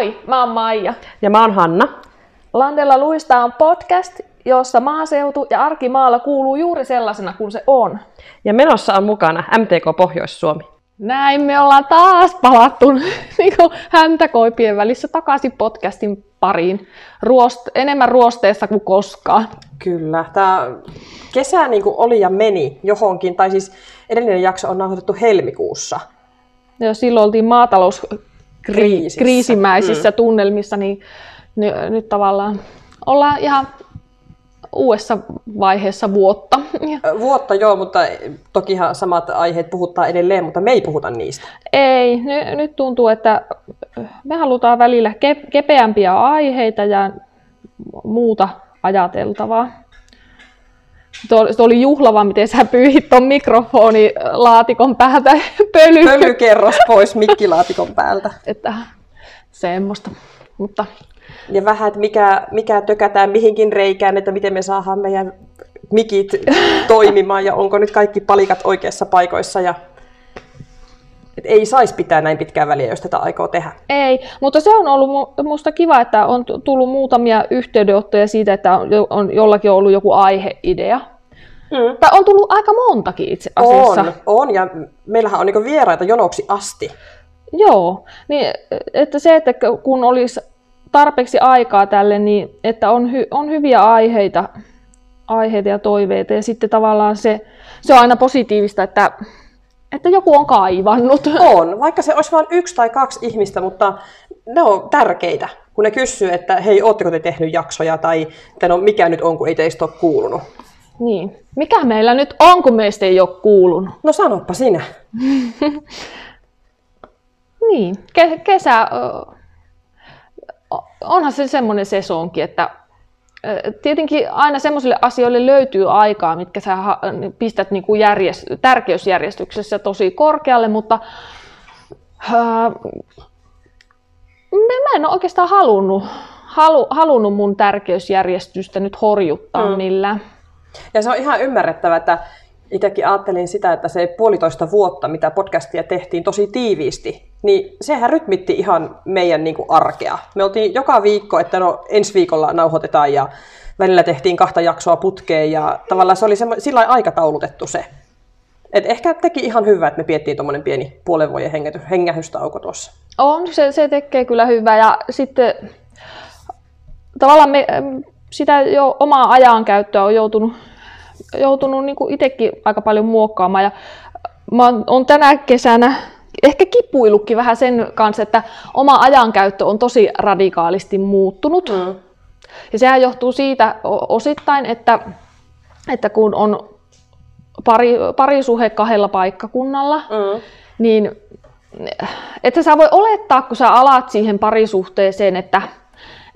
Moi, mä oon Maija. Ja mä oon Hanna. Landella luista on podcast, jossa maaseutu ja arkimaalla kuuluu juuri sellaisena kuin se on. Ja menossa on mukana MTK Pohjois-Suomi. Näin me ollaan taas palattu niin häntäkoipien välissä takaisin podcastin pariin. Ruost, enemmän ruosteessa kuin koskaan. Kyllä. Tämä kesä niin kuin oli ja meni johonkin, tai siis edellinen jakso on nauhoitettu helmikuussa. Ja silloin oltiin maatalouskriisimäisissä mm. tunnelmissa, niin nyt tavallaan ollaan ihan uudessa vaiheessa vuotta. Vuotta joo, mutta tokihan samat aiheet puhuttaa edelleen, mutta me ei puhuta niistä. Ei, nyt, nyt tuntuu, että me halutaan välillä ke, kepeämpiä aiheita ja muuta ajateltavaa. Se oli juhlava, miten sä pyyhit ton mikrofonilaatikon päältä pöly. Pölykerros pois mikkilaatikon päältä. Että semmoista. Mutta ja vähän, että mikä, mikä tökätään mihinkin reikään, että miten me saadaan meidän mikit toimimaan ja onko nyt kaikki palikat oikeassa paikoissa ja et ei saisi pitää näin pitkään väliä, jos tätä aikoo tehdä. Ei, mutta se on ollut minusta kiva, että on tullut muutamia yhteydenottoja siitä, että on jollakin ollut joku aiheidea. Mm. Tai on tullut aika montakin itse asiassa. On, on ja meillähän on niin vieraita jonoksi asti. Joo, niin, että se, että kun olisi tarpeeksi aikaa tälle, niin että on, hy, on hyviä aiheita, aiheita ja toiveita. Ja sitten tavallaan se, se on aina positiivista, että, että joku on kaivannut. On, vaikka se olisi vain yksi tai kaksi ihmistä, mutta ne on tärkeitä. Kun ne kysyy, että hei, ootteko te tehnyt jaksoja, tai että no mikä nyt on, kun ei teistä ole kuulunut. Niin. Mikä meillä nyt on, kun meistä ei ole kuulunut? No sanoppa sinä. niin, Ke- kesä onhan se semmoinen sesonki, että tietenkin aina semmoisille asioille löytyy aikaa, mitkä sä pistät niin kuin järjest- tärkeysjärjestyksessä tosi korkealle, mutta mä en ole oikeastaan halunnut, halu, halunnut mun tärkeysjärjestystä nyt horjuttaa hmm. millään. Ja se on ihan ymmärrettävä, että itsekin ajattelin sitä, että se puolitoista vuotta, mitä podcastia tehtiin tosi tiiviisti, niin sehän rytmitti ihan meidän niin kuin arkea. Me oltiin joka viikko, että no ensi viikolla nauhoitetaan ja välillä tehtiin kahta jaksoa putkeen ja tavallaan se oli sillä aikataulutettu se. Et ehkä teki ihan hyvää, että me piettiin tuommoinen pieni puolen vuoden hengähystauko tuossa. On, se, se tekee kyllä hyvää ja sitten tavallaan me, sitä jo omaa ajankäyttöä on joutunut joutunut niin itsekin aika paljon muokkaamaan. Ja mä oon tänä kesänä ehkä kipuillutkin vähän sen kanssa, että oma ajankäyttö on tosi radikaalisti muuttunut. Mm. Ja sehän johtuu siitä osittain, että, että kun on pari, parisuhe kahdella paikkakunnalla, mm. niin että sä voi olettaa, kun sä alat siihen parisuhteeseen, että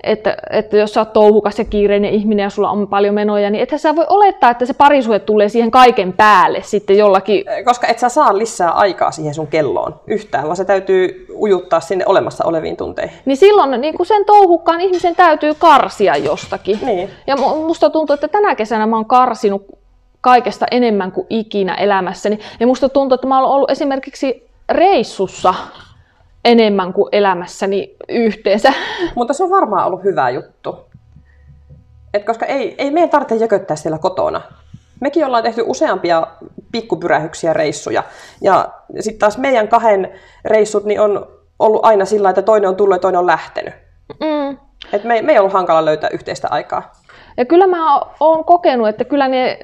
että, että jos sä oot touhukas ja kiireinen ihminen ja sulla on paljon menoja, niin ethän sä voi olettaa, että se parisuhe tulee siihen kaiken päälle sitten jollakin. Koska et sä saa lisää aikaa siihen sun kelloon yhtään, vaan se täytyy ujuttaa sinne olemassa oleviin tunteihin. Niin silloin niin kun sen touhukkaan ihmisen täytyy karsia jostakin. Niin. Ja musta tuntuu, että tänä kesänä mä oon karsinut kaikesta enemmän kuin ikinä elämässäni. Ja musta tuntuu, että mä oon ollut esimerkiksi reissussa enemmän kuin elämässäni yhteensä. Mutta se on varmaan ollut hyvä juttu. Et koska ei, ei meidän tarvitse jököttää siellä kotona. Mekin ollaan tehty useampia pikkupyrähyksiä reissuja. Ja sitten taas meidän kahden reissut niin on ollut aina sillä, että toinen on tullut ja toinen on lähtenyt. Mm. Et me, me ei ollut hankala löytää yhteistä aikaa. Ja kyllä mä oon kokenut, että kyllä ne,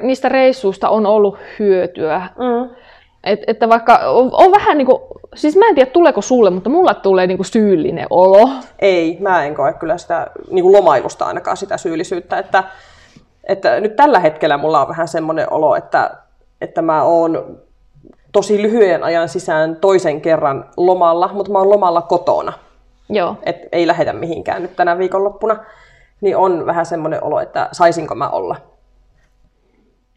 niistä reissuista on ollut hyötyä. Mm. Et, että vaikka on, on vähän niin kuin, siis mä en tiedä tuleeko sulle, mutta mulla tulee niin kuin syyllinen olo. Ei, mä en koe kyllä sitä niin kuin lomailusta ainakaan sitä syyllisyyttä, että, että nyt tällä hetkellä mulla on vähän semmoinen olo, että, että mä oon tosi lyhyen ajan sisään toisen kerran lomalla, mutta mä oon lomalla kotona. Joo. Et ei lähetä mihinkään nyt tänä viikonloppuna. Niin on vähän semmoinen olo, että saisinko mä olla.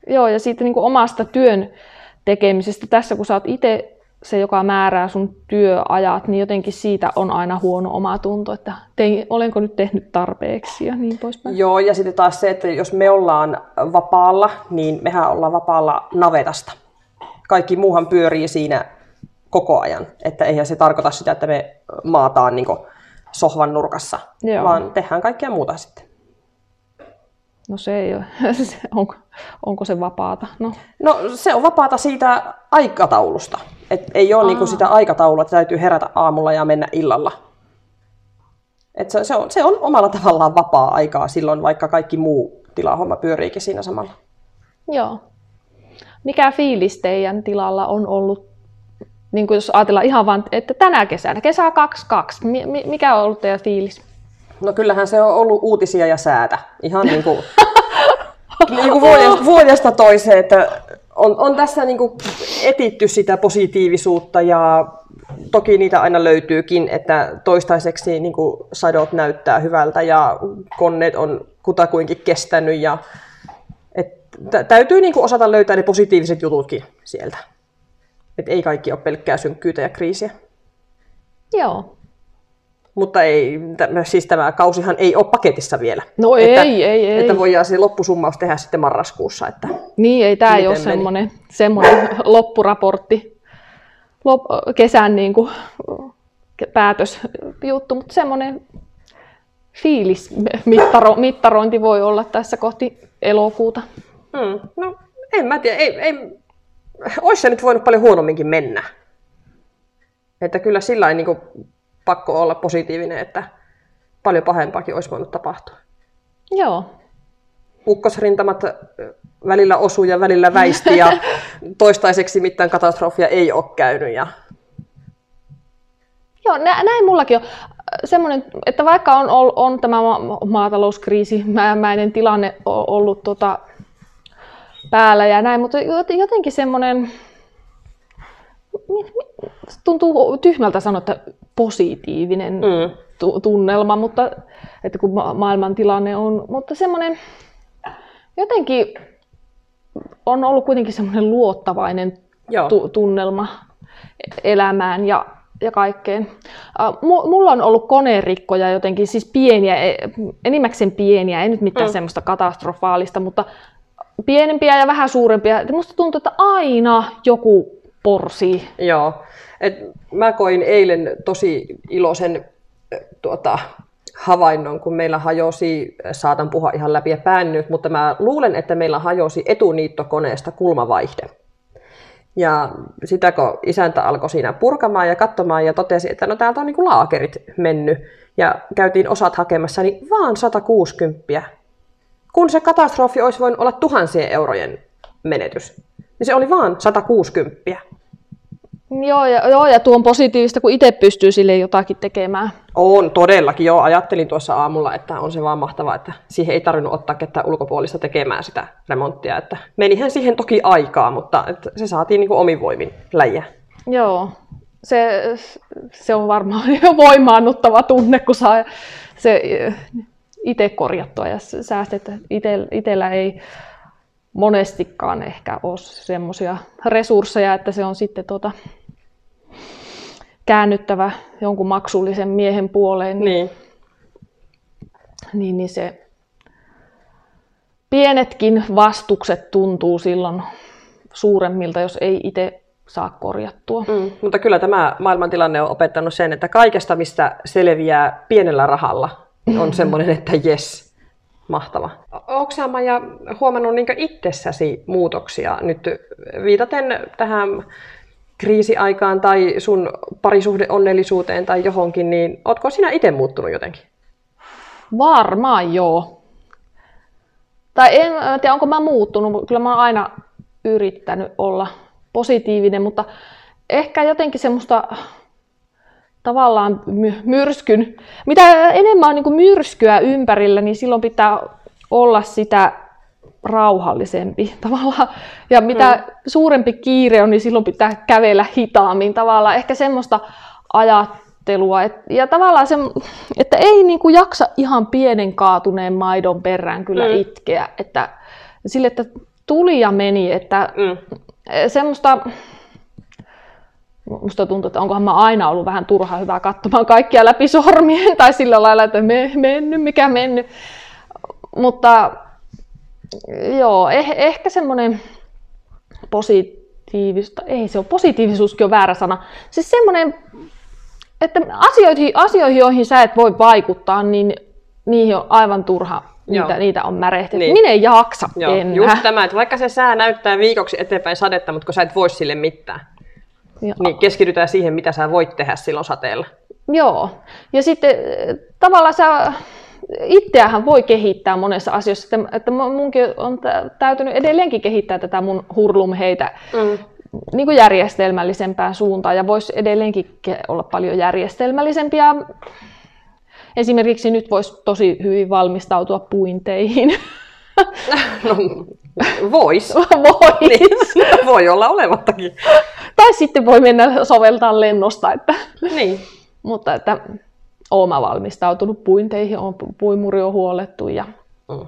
Joo, ja siitä niin kuin omasta työn tekemisestä. Tässä kun sä oot itse se, joka määrää sun työajat, niin jotenkin siitä on aina huono oma tunto, että tein, olenko nyt tehnyt tarpeeksi ja niin poispäin. Joo, ja sitten taas se, että jos me ollaan vapaalla, niin mehän ollaan vapaalla navetasta. Kaikki muuhan pyörii siinä koko ajan. Että eihän se tarkoita sitä, että me maataan niin sohvan nurkassa, Joo. vaan tehdään kaikkea muuta sitten. No se ei ole. onko, onko se vapaata? No, No se on vapaata siitä aikataulusta. Et ei ole niinku sitä aikataulua, että täytyy herätä aamulla ja mennä illalla. Et se, se, on, se on omalla tavallaan vapaa-aikaa silloin, vaikka kaikki muu tilahomma pyöriikin siinä samalla. joo. Mikä fiilis teidän tilalla on ollut, niin kuin jos ajatellaan ihan vaan, että tänä kesänä, kesä 22, mi- mi- mikä on ollut teidän fiilis? No kyllähän se on ollut uutisia ja säätä. Ihan niin kuin, niin kuin vuodesta, vuodesta toiseen, että on, on tässä niin kuin etitty sitä positiivisuutta ja toki niitä aina löytyykin, että toistaiseksi niin kuin sadot näyttää hyvältä ja koneet on kutakuinkin kestänyt ja et, tä- täytyy niin kuin osata löytää ne positiiviset jututkin sieltä. Et ei kaikki ole pelkkää synkkyyttä ja kriisiä. Joo. Mutta ei, tämä, siis tämä kausihan ei ole paketissa vielä. No että, ei, ei, ei. Että voidaan se loppusummaus tehdä sitten marraskuussa. Että, Niin, ei tämä ei ole meni? semmoinen, semmoinen loppuraportti, lop, kesän niin kuin, päätösjuttu, mutta semmoinen fiilismittaro, mittarointi voi olla tässä kohti elokuuta. hmm, no, en mä tiedä. Ei, ei, olisi se nyt voinut paljon huonomminkin mennä. Että kyllä sillä ei niin kuin, pakko olla positiivinen, että paljon pahempaakin olisi voinut tapahtua. Joo, Ukkosrintamat välillä osuu ja välillä väisti ja toistaiseksi mitään katastrofia ei ole käynyt. Ja, Joo nä, näin mullakin on. Semmoinen, että vaikka on, on, on tämä ma- maatalouskriisi, mäinen tilanne ollut tota, päällä ja näin, mutta jot- jotenkin semmoinen, tuntuu tyhmältä sanoa, että positiivinen mm, tu- tunnelma, mutta että kun ma- maailman tilanne on, mutta semmoinen jotenkin on ollut kuitenkin semmoinen luottavainen joo. tu- tunnelma elämään ja, ja kaikkeen. Mu- mulla on ollut konerikkoja jotenkin, siis pieniä, e- enimmäkseen pieniä, ei nyt mitään Mm. mm. semmoista katastrofaalista, mutta pienempiä ja vähän suurempia. Musta tuntuu, että aina joku porsii. Joo. Et mä koin eilen tosi iloisen äh, tuota, havainnon, kun meillä hajosi, äh, saatan puhua ihan läpi ja pään nyt, mutta mä luulen, että meillä hajosi etuniittokoneesta kulmavaihde. Ja sitä kun isäntä alkoi siinä purkamaan ja katsomaan ja totesi, että no täältä on niin kuin laakerit mennyt ja käytiin osat hakemassa, niin vaan 160. Kun se katastrofi olisi voinut olla tuhansien eurojen menetys, niin se oli vaan 160. Joo ja, joo, ja tuo on positiivista, kun itse pystyy sille jotakin tekemään. On todellakin, joo. Ajattelin tuossa aamulla, että on se vaan mahtavaa, että siihen ei tarvinnut ottaa ketään ulkopuolista tekemään sitä remonttia. Että menihän siihen toki aikaa, mutta että se saatiin niin kuin omin voimin läjä. Joo, se, se on varmaan jo voimaannuttava tunne, kun saa se itse korjattua ja säästettä. Ite, itellä ei monestikaan ehkä ole semmoisia resursseja, että se on sitten tota, käännyttävä jonkun maksullisen miehen puoleen, niin, Niin. niin, niin se pienetkin vastukset tuntuu silloin suuremmilta, jos ei itse saa korjattua. Mm, mutta kyllä tämä maailmantilanne on opettanut sen, että kaikesta, mistä selviää pienellä rahalla, on semmoinen, että jes, mahtava. Onko Maija huomannut niin itsessäsi muutoksia nyt viitaten tähän kriisiaikaan tai sun parisuhdeonnellisuuteen tai johonkin, niin ootko sinä itse muuttunut jotenkin? Varmaan joo. Tai en mä tiedä, onko mä muuttunut. Kyllä mä oon aina yrittänyt olla positiivinen, mutta ehkä jotenkin semmoista tavallaan my- myrskyn. Mitä enemmän on niin myrskyä ympärillä, niin silloin pitää olla sitä rauhallisempi tavallaan. Ja mitä mm. suurempi kiire on, niin silloin pitää kävellä hitaammin tavallaan. Ehkä semmoista ajattelua. Et, ja tavallaan se, että ei niinku jaksa ihan pienen kaatuneen maidon perään kyllä Mm. mm. itkeä. Että, sille, että tuli ja meni. Että Mm. semmoista, musta tuntuu, että onkohan mä aina ollut vähän turha hyvä katsomaan kaikkia läpi sormien tai sillä lailla, että me, mennyt, mikä mennyt. Mutta joo, eh, ehkä semmoinen positiivista, ei se on positiivisuuskin on väärä sana. Siis semmoinen että asioihin, asioihin, joihin sä et voi vaikuttaa, niin niihin on aivan turha niitä, niitä on märehtiä. Niin. Minä en jaksa Joo, enää. just tämä, että vaikka se sää näyttää viikoksi eteenpäin sadetta, mutta kun sä et voi sille mitään, Joo. niin keskitytään siihen, mitä sä voit tehdä silloin sateella. Joo, ja sitten eh, tavallaan sä itseähän voi kehittää monessa asiassa, että, että munkin on täytynyt edelleenkin kehittää tätä mun hurlumheitä mm. niin kuin järjestelmällisempään suuntaan ja voisi edelleenkin olla paljon järjestelmällisempiä. Esimerkiksi nyt voisi tosi hyvin valmistautua puinteihin. No, vois. Vois. Niin, voi olla olemattakin. Tai sitten voi mennä soveltaa lennosta. Että. Niin. Mutta että olen valmistautunut puinteihin, on, puimuri on huolettu ja mm.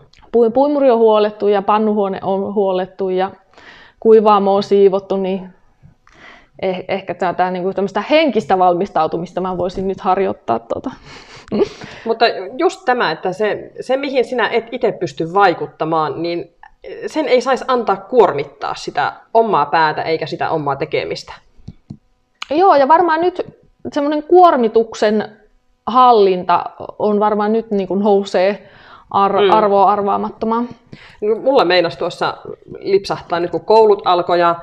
puimuri on huolettu ja pannuhuone on huolettu ja kuivaamo on siivottu, niin eh, ehkä tätä niin kuin henkistä valmistautumista mä voisin nyt harjoittaa. Tuota. Mutta just tämä, että se, se mihin sinä et itse pysty vaikuttamaan, niin sen ei saisi antaa kuormittaa sitä omaa päätä eikä sitä omaa tekemistä. Joo, ja varmaan nyt semmoinen kuormituksen hallinta on varmaan nyt niin kuin nousee ar- mm. arvoa arvaamattomaan. No, mulla meinas tuossa lipsahtaa nyt kun koulut alkoi ja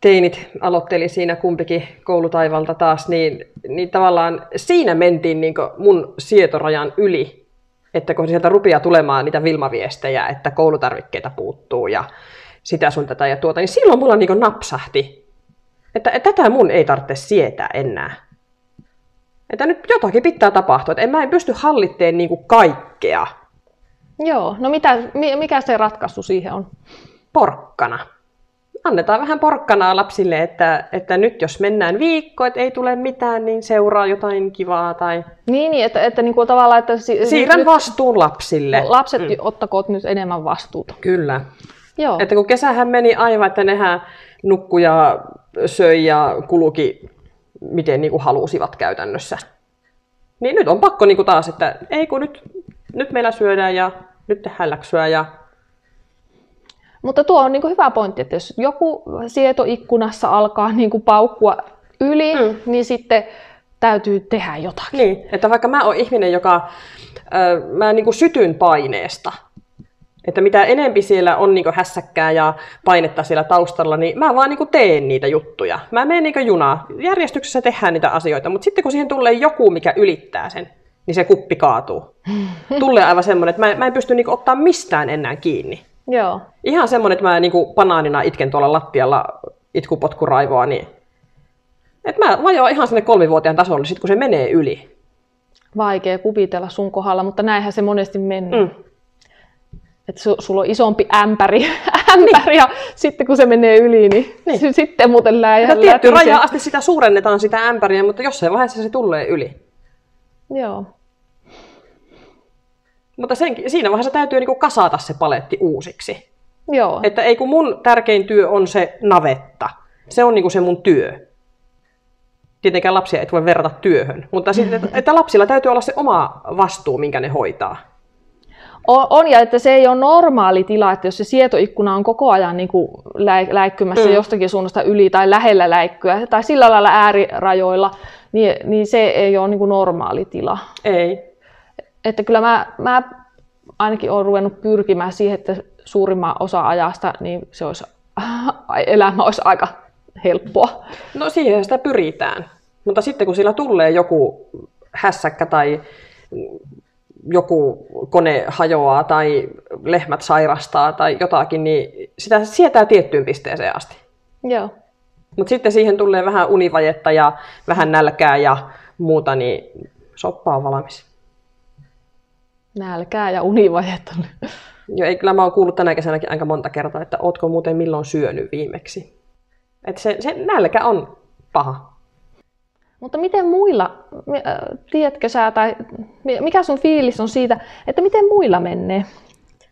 teinit aloitteli siinä kumpikin koulutaivalta taas, niin, niin tavallaan siinä mentiin niin mun sietorajan yli, että kun sieltä rupia tulemaan niitä Vilma-viestejä, että koulutarvikkeita puuttuu ja sitä sun tätä ja tuota, niin silloin mulla niin napsahti, että, että tätä mun ei tarvitse sietää enää. Että nyt jotakin pitää tapahtua, että en mä en pysty hallitteen niin kuin kaikkea. Joo, no mitä, mikä se ratkaisu siihen on? Porkkana. Annetaan vähän porkkanaa lapsille, että, että nyt jos mennään viikko, että ei tule mitään, niin seuraa jotain kivaa. Tai... Niin, niin että, että niin kuin tavallaan, että... Si- Siirrän nyt, vastuun lapsille. Lapset mm. ottakoot nyt enemmän vastuuta. Kyllä. Joo. Että kun kesähän meni aivan, että nehän nukkuja söi ja kuluki miten niin kuin halusivat käytännössä. Niin nyt on pakko niin kuin taas, että ei kun nyt, nyt meillä syödään ja nyt tehdään läksyä ja mutta tuo on niin kuin hyvä pointti, että jos joku sietoikkunassa alkaa niin kuin paukkua yli, mm. niin sitten täytyy tehdä jotakin. Niin, että vaikka mä oon ihminen, joka äh, mä niin kuin sytyn paineesta, että mitä enempi siellä on niin hässäkkää ja painetta siellä taustalla, niin mä vaan niin teen niitä juttuja. Mä menen niin junaa. Järjestyksessä tehdään niitä asioita, mutta sitten kun siihen tulee joku, mikä ylittää sen, niin se kuppi kaatuu. Tulee aivan semmoinen, että mä, mä en pysty niin ottaa mistään enää kiinni. Joo. Ihan semmoinen, että mä niin banaanina itken tuolla lattialla itkupotkuraivoa, niin että mä vajoan ihan sinne kolmivuotiaan tasolle, sit kun se menee yli. Vaikea kuvitella sun kohdalla, mutta näinhän se monesti menee. Mm että su, sulla on isompi ämpäri, ämpäri niin. ja sitten kun se menee yli, niin, niin. sitten muuten läjä. Tietty raja asti sitä suurennetaan sitä ämpäriä, mutta jossain vaiheessa se tulee yli. Joo. Mutta sen, siinä vaiheessa täytyy niinku kasata se paletti uusiksi. Joo. Että ei kun mun tärkein työ on se navetta. Se on niinku se mun työ. Tietenkään lapsia ei voi verrata työhön, mutta sitten, että lapsilla täytyy olla se oma vastuu, minkä ne hoitaa. On, on, ja että se ei ole normaali tila, että jos se sietoikkuna on koko ajan niin kuin läikkymässä mm. jostakin suunnasta yli tai lähellä läikkyä tai sillä lailla äärirajoilla, niin, niin se ei ole niin kuin normaali tila. Ei. Että kyllä mä, mä ainakin olen ruvennut pyrkimään siihen, että suurimman osa ajasta niin se olisi, elämä olisi aika helppoa. No siihen sitä pyritään. Mutta sitten kun sillä tulee joku hässäkkä tai joku kone hajoaa tai lehmät sairastaa tai jotakin, niin sitä sietää tiettyyn pisteeseen asti. Joo. Mutta sitten siihen tulee vähän univajetta ja vähän nälkää ja muuta, niin soppa on valmis. Nälkää ja univajetta. Joo, ei, kyllä mä oon kuullut tänä kesänäkin aika monta kertaa, että ootko muuten milloin syönyt viimeksi. Että se, se nälkä on paha. Mutta miten muilla, tiedätkö sä, tai mikä sun fiilis on siitä, että miten muilla menee,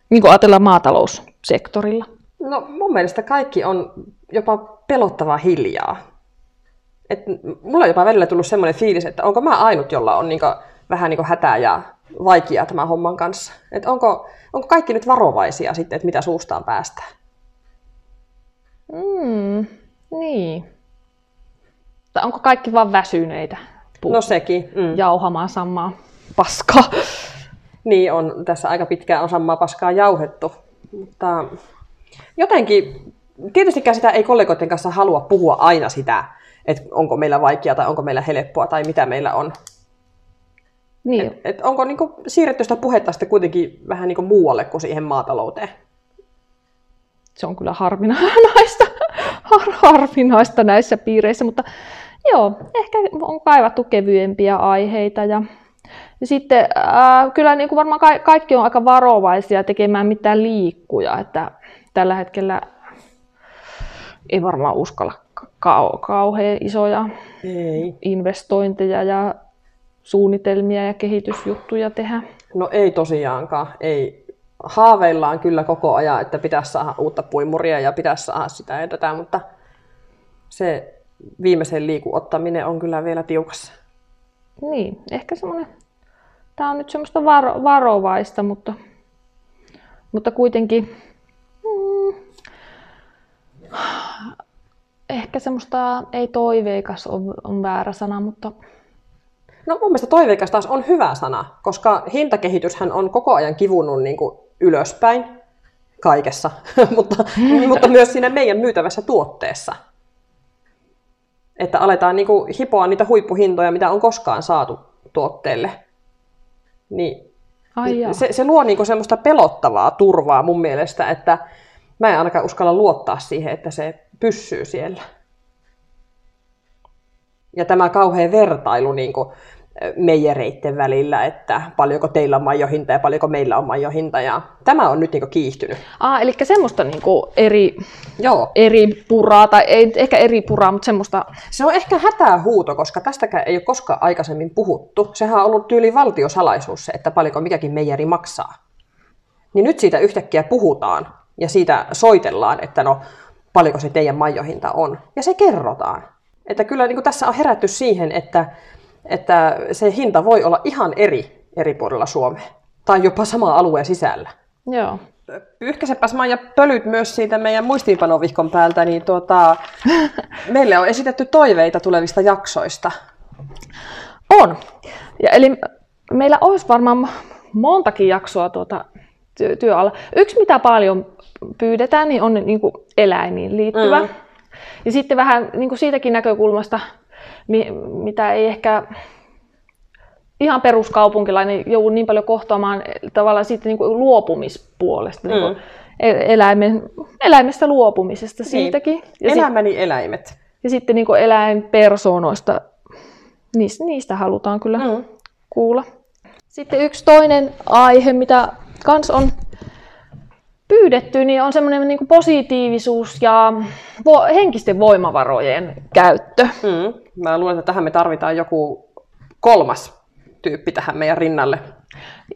niin kuin ajatellaan maataloussektorilla? No mun mielestä kaikki on jopa pelottavaa hiljaa. Et mulla on jopa välillä tullut semmoinen fiilis, että onko mä ainut, jolla on niinku, vähän niinku hätää ja vaikeaa tämän homman kanssa. Et onko, onko kaikki nyt varovaisia sitten, että mitä suustaan päästään? Mm, niin. Tai onko kaikki vaan väsyneitä? pu- No sekin. Mm. jauhamaan samaa paskaa. Niin on, tässä aika pitkään on samaa paskaa jauhettu. Mutta jotenkin, tietystikään sitä ei kollegoiden kanssa halua puhua aina sitä, että onko meillä vaikeaa tai onko meillä helppoa tai mitä meillä on. Niin, Et, et onko niinku siirretty sitä puhetta sitten kuitenkin vähän niinku muualle kuin siihen maatalouteen? se on kyllä harvinaista, har, harvinaista näissä piireissä, mutta joo, ehkä on kaivattu kevyempiä aiheita ja, ja sitten ää, kyllä niin kuin varmaan ka- kaikki on aika varovaisia tekemään mitään liikkuja, että tällä hetkellä ei varmaan uskalla kau- kauhean isoja Ei. investointeja ja suunnitelmia ja kehitysjuttuja tehdä. No ei tosiaankaan. Ei. Haaveillaan kyllä koko ajan, että pitäisi saada uutta puimuria ja pitäisi saada sitä ja tätä, mutta se viimeisen liikun ottaminen on kyllä vielä tiukassa. Niin, ehkä semmoinen, tämä on nyt semmoista varo, varovaista, mutta, mutta kuitenkin mm, ehkä semmoista ei toiveikas on, on väärä sana, mutta No mun mielestä toiveikas taas on hyvä sana, koska hintakehityshän on koko ajan kivunut niin kuin ylöspäin kaikessa, mutta, mutta myös siinä meidän myytävässä tuotteessa. Että aletaan niin kuin hipoa niitä huippuhintoja, mitä on koskaan saatu tuotteelle. Niin ai jaa. se, se luo niin kuin semmoista pelottavaa turvaa mun mielestä, että mä en ainakaan uskalla luottaa siihen, että se pyssyy siellä. Ja tämä kauhea vertailu niin kuin meijereiden välillä, että paljonko teillä on majohinta ja paljonko meillä on majohinta. Ja tämä on nyt niin kuin kiihtynyt. Ah, eli semmoista niinku eri, Joo. eri puraa, tai ei ehkä eri puraa, mutta semmoista, Se on ehkä hätähuuto, koska tästäkään ei ole koskaan aikaisemmin puhuttu. Sehän on ollut tyyli valtiosalaisuus se, että paljonko mikäkin meijeri maksaa. Niin nyt siitä yhtäkkiä puhutaan ja siitä soitellaan, että no paljonko se teidän majohinta on. Ja se kerrotaan. Että kyllä niin kuin tässä on herätty siihen, että, että se hinta voi olla ihan eri eri puolilla Suomea. Tai jopa sama alueen sisällä. joo. Pyyhkäsepäs Maija pölyt myös siitä meidän muistiinpanovihkon päältä, niin tuota, meille on esitetty toiveita tulevista jaksoista. On. Ja eli meillä olisi varmaan montakin jaksoa tuota työ, työalla. Yksi, mitä paljon pyydetään, niin on niin kuin eläimiin liittyvä. Mm. Ja sitten vähän niin kuin siitäkin näkökulmasta, mitä ei ehkä ihan peruskaupunkilainen joudu niin paljon kohtaamaan tavallaan siitä niin kuin luopumispuolesta, niin kuin eläimen, eläimestä luopumisesta siitäkin. Ja sit- Elämäni eläimet. ja sitten niin eläinpersoonoista, niistä, niistä halutaan kyllä Mm. mm. kuulla. Sitten yksi toinen aihe, mitä kans on pyydetty, niin on semmoinen niin positiivisuus ja vo- henkisten voimavarojen käyttö. Mm. Mä luulen, että tähän me tarvitaan joku kolmas tyyppi tähän meidän rinnalle.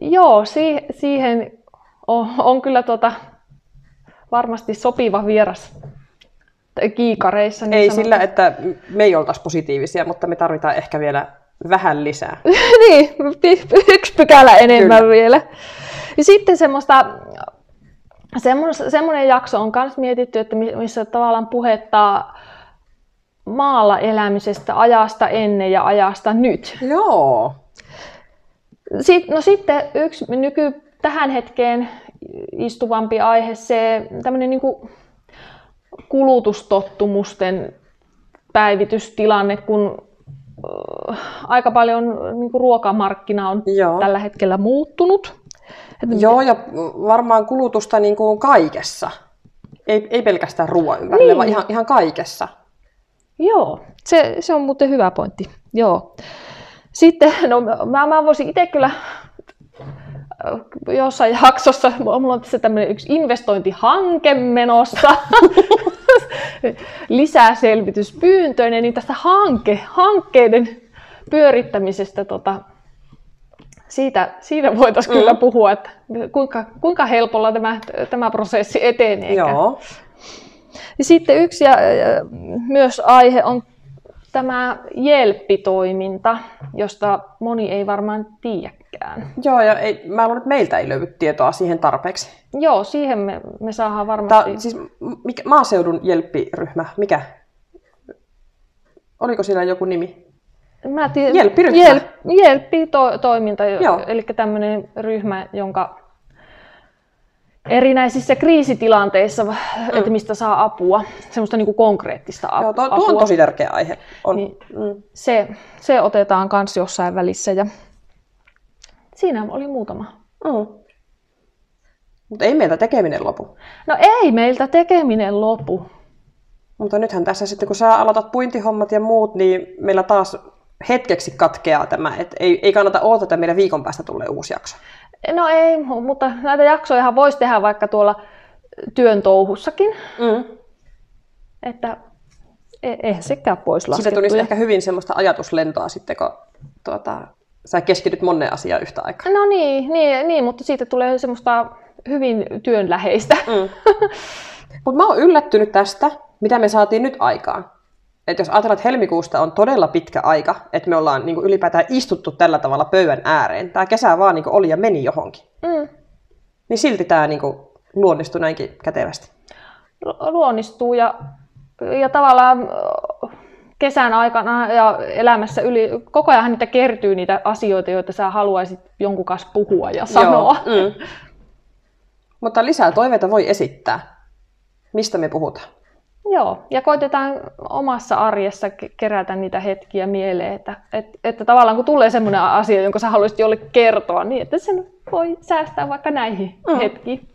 Joo, si- siihen on, on kyllä tota, varmasti sopiva vieras kiikareissa. Niin Ei sanotaan. sillä, että me ei oltaisi positiivisia, mutta me tarvitaan ehkä vielä vähän lisää. niin, yksi pykälä enemmän Kyllä. Vielä. Ja sitten semmoista, semmoinen jakso on myös mietitty, että mi- missä tavallaan puhetta maalla elämisestä ajasta ennen ja ajasta nyt. Joo. Sit, no sitten yksi nyky tähän hetkeen istuvampi aihe, se tämmöinen niin kulutustottumusten päivitystilanne, kun aika paljon niin kuin ruokamarkkina on Joo. tällä hetkellä muuttunut. Joo, ja varmaan kulutusta niin kuin kaikessa. Ei, ei pelkästään ruoan ympärillä, Niin. vaan ihan, ihan kaikessa. Joo, se, se on muuten hyvä pointti. Joo. Sitten, no mä, mä voisin itse kyllä äh, jossain jaksossa, mulla on tässä tämmöinen yksi investointihanke menossa, lisäselvityspyyntöinen, niin tästä hanke, hankkeiden pyörittämisestä tota, siitä, siitä voitaisiin mm. kyllä puhua, että kuinka, kuinka helpolla tämä, tämä prosessi etenee. Joo. Ja sitten yksi ja, ja myös aihe on tämä Jelppitoiminta, josta moni ei varmaan tiedäkään. Joo, ja ei, mä luulen, että meiltä ei löydy tietoa siihen tarpeeksi. Joo, siihen me, me saadaan Tää, varmasti... siis mikä, maaseudun jelppiryhmä, mikä? Oliko siellä joku nimi? Mä tiedän, Jelppiryhmä. Jel, Jelppi-toiminta, Joo. eli tämmöinen ryhmä, jonka erinäisissä kriisitilanteissa, mm. että mistä saa apua, semmoista niin kuin konkreettista ap- Joo, tuo, apua. tuo on tosi tärkeä aihe. On. Niin. Mm. Se, se otetaan kanssa jossain välissä ja siinä oli muutama. Mm. Mutta ei meiltä tekeminen lopu. No ei meiltä tekeminen lopu. Mutta nythän tässä sitten, kun sä aloitat puintihommat ja muut, niin meillä taas hetkeksi katkeaa tämä. Et ei, ei kannata odottaa, että meidän viikon päästä tulee uusi jakso. No ei, mutta näitä jaksoja voisi tehdä vaikka tuolla työn touhussakin, Mm. että e- eihän sekään pois Siitä laskettu. tulisi ehkä hyvin semmoista ajatuslentoa sitten, kun tuota, sä keskityt moneen asiaan yhtä aikaa. No niin, niin, niin, mutta siitä tulee semmoista hyvin työnläheistä. Mm. Mutta mä oon yllättynyt tästä, mitä me saatiin nyt aikaan. Et jos ajatellaan, että helmikuusta on todella pitkä aika, että me ollaan niin ylipäätään istuttu tällä tavalla pöydän ääreen. Tämä kesä vaan niin oli ja meni johonkin. Mm. Niin silti tämä niin luonnistui näinkin kätevästi. Lu- Luonnistuu ja, ja tavallaan kesän aikana ja elämässä yli, koko ajan niitä kertyy niitä asioita, joita sä haluaisit jonkun kanssa puhua ja sanoa. Joo, mm. Mutta lisää toiveita voi esittää. Mistä me puhutaan? Joo, ja koitetaan omassa arjessa ke- kerätä niitä hetkiä mieleen, että, että, että tavallaan kun tulee semmoinen asia, jonka sä haluaisit jollekin kertoa, niin että sen voi säästää vaikka näihin Mm. hetkiin.